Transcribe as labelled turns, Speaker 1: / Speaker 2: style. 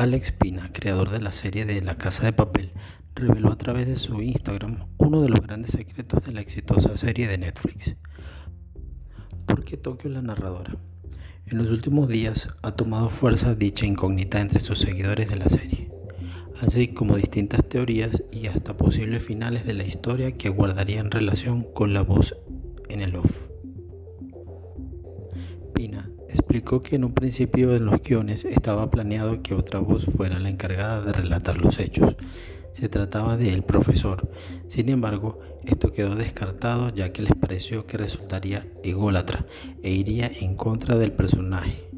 Speaker 1: Alex Pina, creador de la serie de La Casa de Papel, reveló a través de su Instagram uno de los grandes secretos de la exitosa serie de Netflix. ¿Por qué Tokio la narradora? En los últimos días ha tomado fuerza dicha incógnita entre sus seguidores de la serie, así como distintas teorías y hasta posibles finales de la historia que guardarían relación con la voz en el off. Explicó que en un principio en los guiones estaba planeado que otra voz fuera la encargada de relatar los hechos. Se trataba de el profesor. Sin embargo, esto quedó descartado ya que les pareció que resultaría ególatra e iría en contra del personaje.